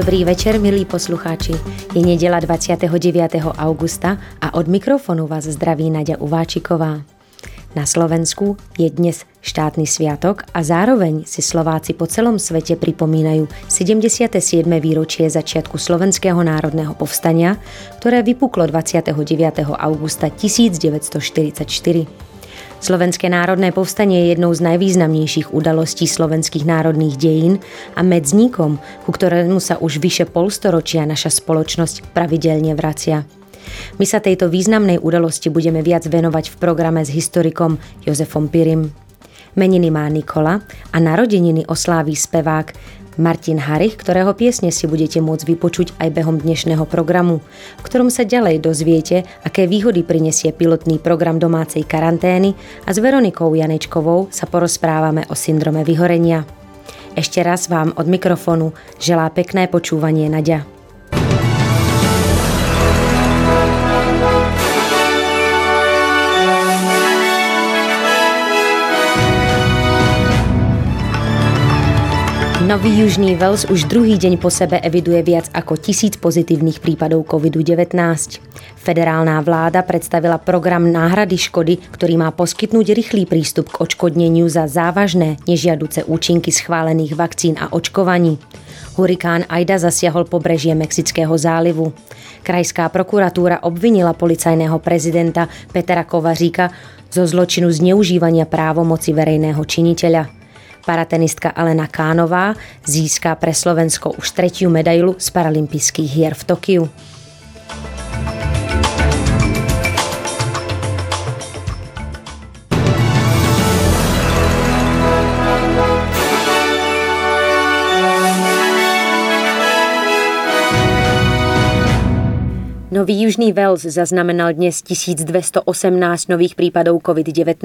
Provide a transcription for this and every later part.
Dobrý večer, milí poslucháči. Je nedela 29. augusta a od mikrofonu vás zdraví Nadia Uváčiková. Na Slovensku je dnes štátny sviatok a zároveň si Slováci po celom svete pripomínajú 77. výročie začiatku Slovenského národného povstania, ktoré vypuklo 29. augusta 1944. Slovenské národné povstanie je jednou z najvýznamnejších udalostí slovenských národných dejín a medzníkom, ku ktorému sa už vyše polstoročia naša spoločnosť pravidelne vracia. My sa tejto významnej udalosti budeme viac venovať v programe s historikom Jozefom Pirim. Meniny má Nikola a narodeniny osláví spevák Martin Harich, ktorého piesne si budete môcť vypočuť aj behom dnešného programu, v ktorom sa ďalej dozviete, aké výhody prinesie pilotný program domácej karantény a s Veronikou Janečkovou sa porozprávame o syndrome vyhorenia. Ešte raz vám od mikrofonu želá pekné počúvanie Nadia. Nový Južný Wales už druhý deň po sebe eviduje viac ako tisíc pozitívnych prípadov COVID-19. Federálna vláda predstavila program náhrady škody, ktorý má poskytnúť rýchly prístup k odškodneniu za závažné nežiaduce účinky schválených vakcín a očkovaní. Hurikán Aida zasiahol pobrežie Mexického zálivu. Krajská prokuratúra obvinila policajného prezidenta Petra Kovaříka zo zločinu zneužívania právomoci verejného činiteľa. Paratenistka Alena Kánová získá pre Slovensko už tretiu medailu z paralympijských hier v Tokiu. Nový Južný Wales zaznamenal dnes 1218 nových prípadov COVID-19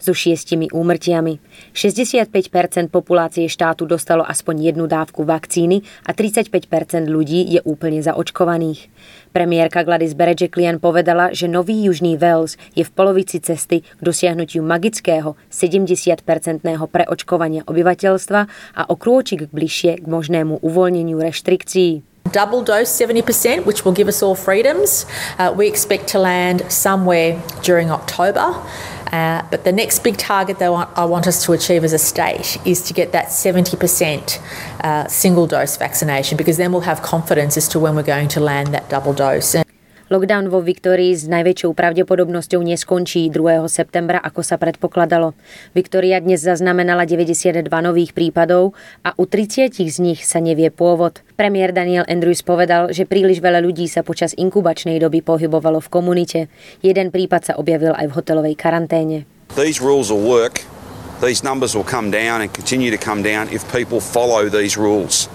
so šiestimi úmrtiami. 65% populácie štátu dostalo aspoň jednu dávku vakcíny a 35% ľudí je úplne zaočkovaných. Premiérka Gladys Berejiklian povedala, že Nový Južný Wales je v polovici cesty k dosiahnutiu magického 70-percentného preočkovania obyvateľstva a o krôčik bližšie k možnému uvoľneniu reštrikcií. Double dose 70%, which will give us all freedoms. Uh, we expect to land somewhere during October. Uh, but the next big target that I want us to achieve as a state is to get that 70% uh, single dose vaccination because then we'll have confidence as to when we're going to land that double dose. Lockdown vo Viktórii s najväčšou pravdepodobnosťou neskončí 2. septembra, ako sa predpokladalo. Viktória dnes zaznamenala 92 nových prípadov a u 30 z nich sa nevie pôvod. Premiér Daniel Andrews povedal, že príliš veľa ľudí sa počas inkubačnej doby pohybovalo v komunite. Jeden prípad sa objavil aj v hotelovej karanténe. These rules will work. These numbers will come down and continue to come down if people follow these rules.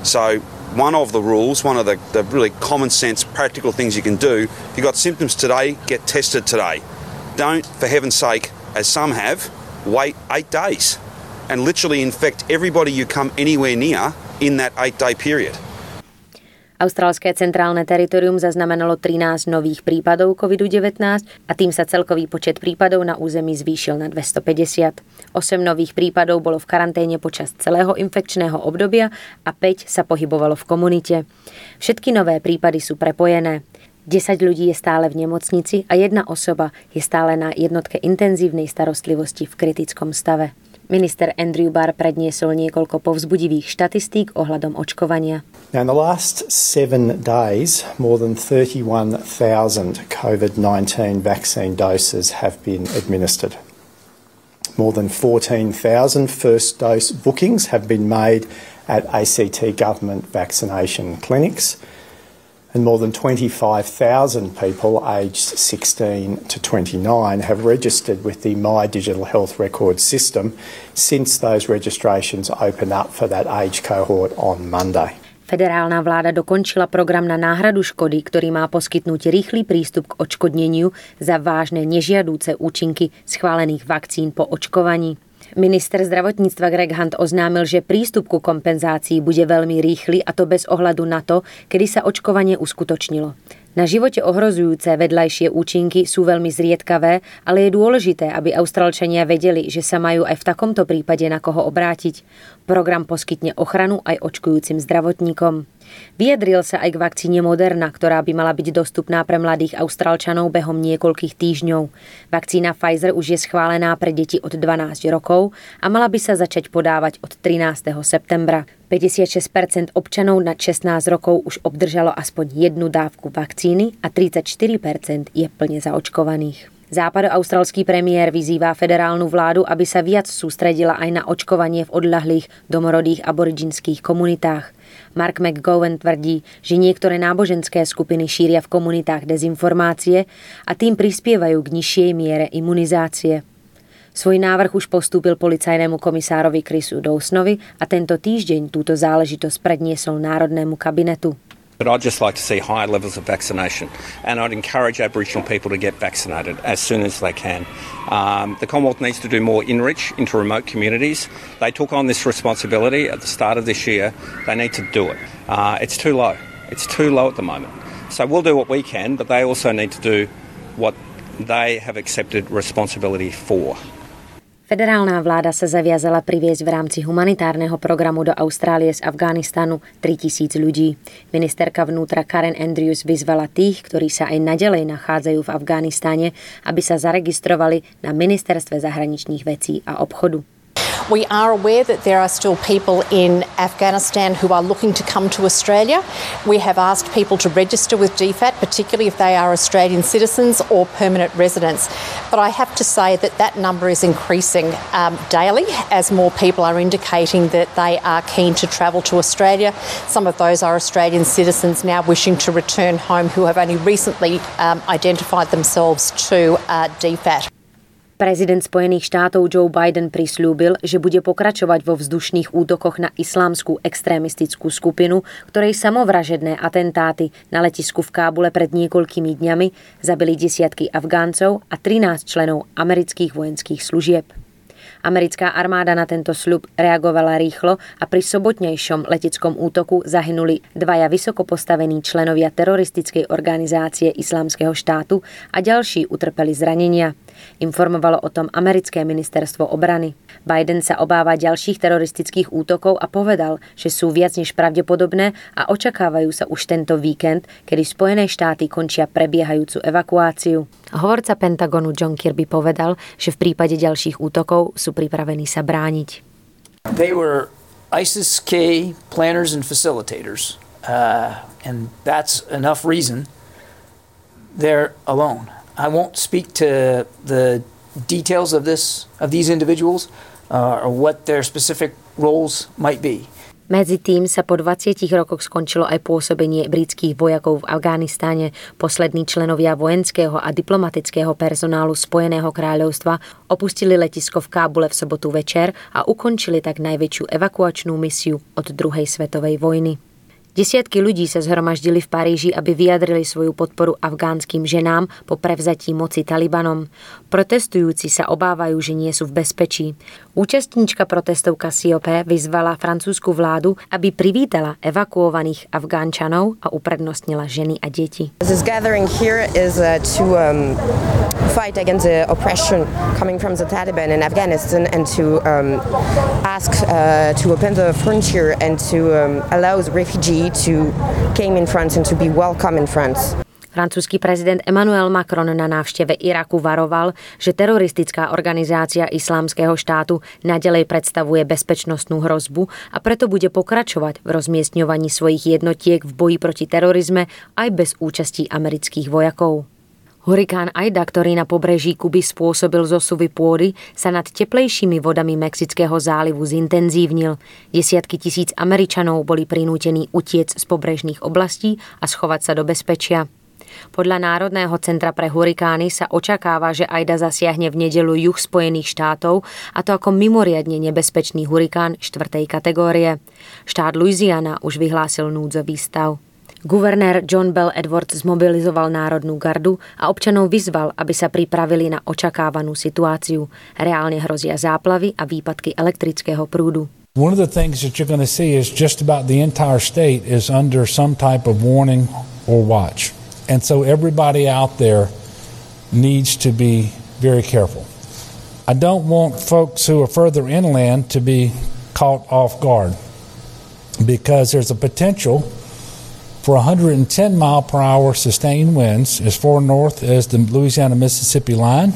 So one of the rules, one of the, the really common sense, practical things you can do. If you've got symptoms today, get tested today. Don't, for heaven's sake, as some have, wait eight days and literally infect everybody you come anywhere near in that eight day period. Austrálske centrálne teritorium zaznamenalo 13 nových prípadov COVID-19 a tým sa celkový počet prípadov na území zvýšil na 250. 8 nových prípadov bolo v karanténe počas celého infekčného obdobia a 5 sa pohybovalo v komunite. Všetky nové prípady sú prepojené. 10 ľudí je stále v nemocnici a jedna osoba je stále na jednotke intenzívnej starostlivosti v kritickom stave. Minister Andrew Barr predniesol niekoľko povzbudivých štatistík ohľadom očkovania. Now, in the last seven days, more than 31,000 COVID-19 vaccine doses have been administered. More than 14,000 first dose bookings have been made at ACT government vaccination clinics. and more than 25,000 people aged 16 to 29 have registered with the My Digital Health Record system since those registrations opened up for that age cohort on Monday. Federálna vláda dokončila program na náhradu škody, ktorý má poskytnúť rýchly prístup k odškodneniu za vážne nežiadúce účinky schválených vakcín po očkovaní. Minister zdravotníctva Greg Hunt oznámil, že prístup ku kompenzácii bude veľmi rýchly a to bez ohľadu na to, kedy sa očkovanie uskutočnilo. Na živote ohrozujúce vedľajšie účinky sú veľmi zriedkavé, ale je dôležité, aby Austrálčania vedeli, že sa majú aj v takomto prípade na koho obrátiť. Program poskytne ochranu aj očkujúcim zdravotníkom. Vyjadril sa aj k vakcíne Moderna, ktorá by mala byť dostupná pre mladých Austrálčanov behom niekoľkých týždňov. Vakcína Pfizer už je schválená pre deti od 12 rokov a mala by sa začať podávať od 13. septembra. 56% občanov nad 16 rokov už obdržalo aspoň jednu dávku vakcíny a 34% je plne zaočkovaných. Západoaustralský premiér vyzývá federálnu vládu, aby sa viac sústredila aj na očkovanie v odľahlých domorodých aboriginských komunitách. Mark McGowan tvrdí, že niektoré náboženské skupiny šíria v komunitách dezinformácie a tým prispievajú k nižšej miere imunizácie. Svoj návrh už postúpil policajnému komisárovi Chrisu Dawsonovi a tento týždeň túto záležitosť predniesol Národnému kabinetu. But I'd just like to see higher levels of vaccination, and I'd encourage Aboriginal people to get vaccinated as soon as they can. Um, the Commonwealth needs to do more inreach into remote communities. They took on this responsibility at the start of this year. They need to do it. Uh, it's too low. It's too low at the moment. So we'll do what we can, but they also need to do what they have accepted responsibility for. Federálna vláda sa zaviazala priviesť v rámci humanitárneho programu do Austrálie z Afganistanu 3000 ľudí. Ministerka vnútra Karen Andrews vyzvala tých, ktorí sa aj nadalej nachádzajú v Afganistane, aby sa zaregistrovali na Ministerstve zahraničných vecí a obchodu. We are aware that there are still people in Afghanistan who are looking to come to Australia. We have asked people to register with DFAT, particularly if they are Australian citizens or permanent residents. But I have to say that that number is increasing um, daily as more people are indicating that they are keen to travel to Australia. Some of those are Australian citizens now wishing to return home who have only recently um, identified themselves to uh, DFAT. Prezident Spojených štátov Joe Biden prislúbil, že bude pokračovať vo vzdušných útokoch na islámskú extrémistickú skupinu, ktorej samovražedné atentáty na letisku v Kábule pred niekoľkými dňami zabili desiatky Afgáncov a 13 členov amerických vojenských služieb. Americká armáda na tento sľub reagovala rýchlo a pri sobotnejšom leteckom útoku zahynuli dvaja vysoko postavení členovia teroristickej organizácie Islamského štátu a ďalší utrpeli zranenia. Informovalo o tom americké ministerstvo obrany. Biden sa obáva ďalších teroristických útokov a povedal, že sú viac než pravdepodobné a očakávajú sa už tento víkend, kedy Spojené štáty končia prebiehajúcu evakuáciu. Hovorca Pentagonu John Kirby povedal, že v prípade ďalších útokov sú pripravení sa brániť. They were ISIS-K planners and facilitators, uh, and that's enough reason they're alone. I won't speak to the details of this of these individuals uh, or what their specific roles might be. Medzi tým sa po 20 rokoch skončilo aj pôsobenie britských vojakov v Afganistáne. Poslední členovia vojenského a diplomatického personálu Spojeného kráľovstva opustili letisko v Kábule v sobotu večer a ukončili tak najväčšiu evakuačnú misiu od druhej svetovej vojny. Desiatky ľudí sa zhromaždili v Paríži, aby vyjadrili svoju podporu afgánskym ženám po prevzatí moci Talibanom. Protestujúci sa obávajú, že nie sú v bezpečí. Účastníčka protestov Cassiope vyzvala francúzsku vládu, aby privítala evakuovaných Afgánčanov a uprednostnila ženy a deti. Uh, um, fight against the oppression coming from the Taliban in Afghanistan and to um, ask uh, to open the frontier and to um, allow the refugees to came in France and to be welcome in France. Francúzsky prezident Emmanuel Macron na návšteve Iraku varoval, že teroristická organizácia Islámskeho štátu nadalej predstavuje bezpečnostnú hrozbu a preto bude pokračovať v rozmiestňovaní svojich jednotiek v boji proti terorizme aj bez účastí amerických vojakov. Hurikán Aida, ktorý na pobreží Kuby spôsobil zosuvy pôdy, sa nad teplejšími vodami Mexického zálivu zintenzívnil. Desiatky tisíc Američanov boli prinútení utiec z pobrežných oblastí a schovať sa do bezpečia. Podľa Národného centra pre hurikány sa očakáva, že Aida zasiahne v nedelu juh Spojených štátov a to ako mimoriadne nebezpečný hurikán štvrtej kategórie. Štát Louisiana už vyhlásil núdzový stav. Guvernér John Bell Edwards zmobilizoval Národnú gardu a občanov vyzval, aby sa pripravili na očakávanú situáciu. Reálne hrozia záplavy a výpadky elektrického prúdu. One of the things that you're going to see is just about the entire state is under some type of warning or watch. And so everybody out there needs to be very careful. I don't want folks who are further inland to be caught off guard because there's a potential for 110 mile per hour sustained winds as far north as the Louisiana-Mississippi line.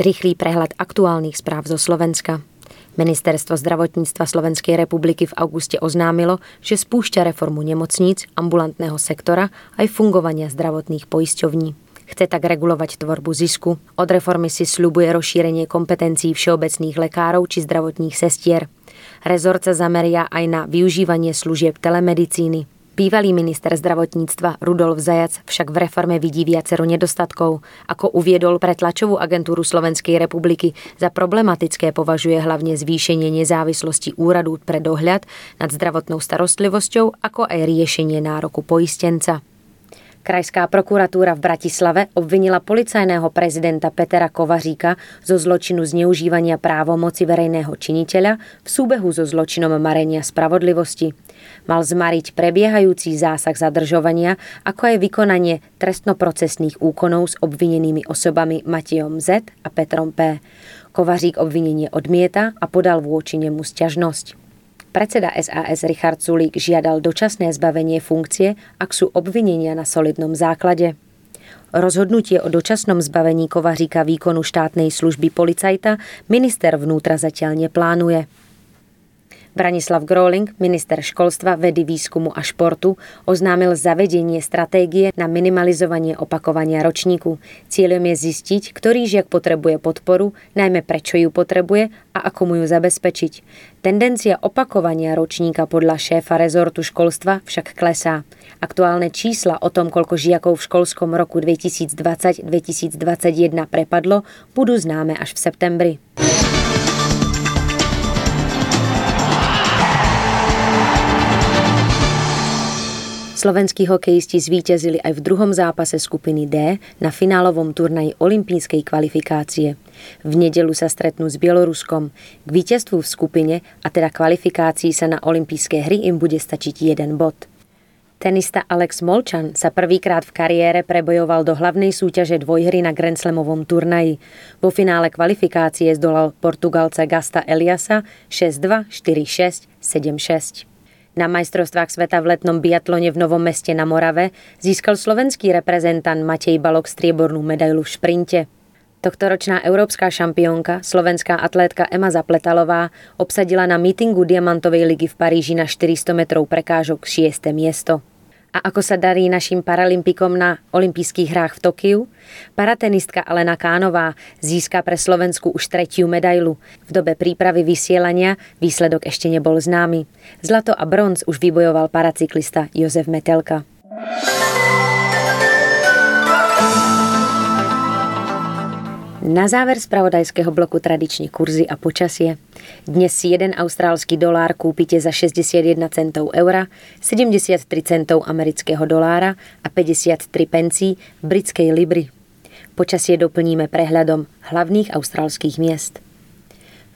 Rýchly prehľad aktuálnych správ zo Slovenska. Ministerstvo zdravotníctva Slovenskej republiky v auguste oznámilo, že spúšťa reformu nemocníc, ambulantného sektora aj fungovania zdravotných poisťovní. Chce tak regulovať tvorbu zisku. Od reformy si sľubuje rozšírenie kompetencií všeobecných lekárov či zdravotných sestier. Rezort sa zameria aj na využívanie služieb telemedicíny. Bývalý minister zdravotníctva Rudolf Zajac však v reforme vidí viacero nedostatkov. Ako uviedol pre tlačovú agentúru Slovenskej republiky, za problematické považuje hlavne zvýšenie nezávislosti úradu pre dohľad nad zdravotnou starostlivosťou, ako aj riešenie nároku poistenca. Krajská prokuratúra v Bratislave obvinila policajného prezidenta Petera Kovaříka zo zločinu zneužívania právomoci verejného činiteľa v súbehu so zločinom marenia spravodlivosti. Mal zmariť prebiehajúci zásah zadržovania, ako aj vykonanie trestnoprocesných úkonov s obvinenými osobami Matejom Z a Petrom P. Kovařík obvinenie odmieta a podal vôči nemu sťažnosť. Predseda SAS Richard Sulík žiadal dočasné zbavenie funkcie, ak sú obvinenia na solidnom základe. Rozhodnutie o dočasnom zbavení Kovaříka výkonu štátnej služby policajta minister vnútra zatiaľ neplánuje. Branislav Groling, minister školstva, vedy, výskumu a športu, oznámil zavedenie stratégie na minimalizovanie opakovania ročníku. Cieľom je zistiť, ktorý žiak potrebuje podporu, najmä prečo ju potrebuje a ako mu ju zabezpečiť. Tendencia opakovania ročníka podľa šéfa rezortu školstva však klesá. Aktuálne čísla o tom, koľko žiakov v školskom roku 2020-2021 prepadlo, budú známe až v septembri. Slovenskí hokejisti zvíťazili aj v druhom zápase skupiny D na finálovom turnaji olympijskej kvalifikácie. V nedelu sa stretnú s Bieloruskom. K víťazstvu v skupine a teda kvalifikácii sa na olympijské hry im bude stačiť jeden bod. Tenista Alex Molčan sa prvýkrát v kariére prebojoval do hlavnej súťaže dvojhry na Grand Slamovom turnaji. Vo finále kvalifikácie zdolal Portugalca Gasta Eliasa 6-2, 4-6, 7-6. Na majstrovstvách sveta v letnom biatlone v Novom meste na Morave získal slovenský reprezentant Matej Balok striebornú medailu v šprinte. Tohtoročná európska šampiónka, slovenská atlétka Ema Zapletalová, obsadila na mítingu Diamantovej ligy v Paríži na 400 metrov prekážok 6. miesto. A ako sa darí našim paralympikom na olympijských hrách v Tokiu? Paratenistka Alena Kánová získa pre Slovensku už tretiu medailu. V dobe prípravy vysielania výsledok ešte nebol známy. Zlato a bronz už vybojoval paracyklista Jozef Metelka. Na záver spravodajského bloku tradične kurzy a počasie. Dnes si jeden austrálsky dolár kúpite za 61 centov eura, 73 centov amerického dolára a 53 pencí britskej libry. Počasie doplníme prehľadom hlavných austrálskych miest.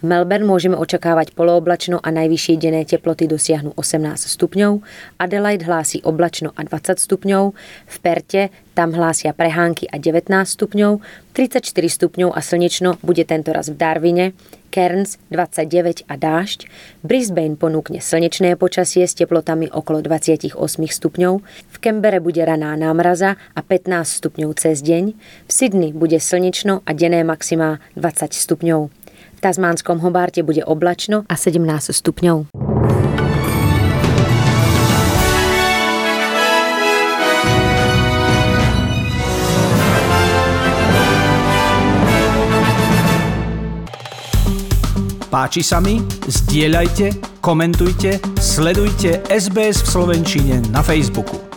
V Melbourne môžeme očakávať polooblačno a najvyššie denné teploty dosiahnu 18 stupňov, Adelaide hlási oblačno a 20 stupňov, v Perte tam hlásia prehánky a 19 stupňov, 34 stupňov a slnečno bude tento raz v Darwine, Cairns 29 a dážď, Brisbane ponúkne slnečné počasie s teplotami okolo 28 stupňov, v Kembere bude raná námraza a 15 stupňov cez deň, v Sydney bude slnečno a denné maximá 20 stupňov. V Tazmánskom Hobarte bude oblačno a 17 stupňov. Páči sa mi? Zdieľajte, komentujte, sledujte SBS v Slovenčine na Facebooku.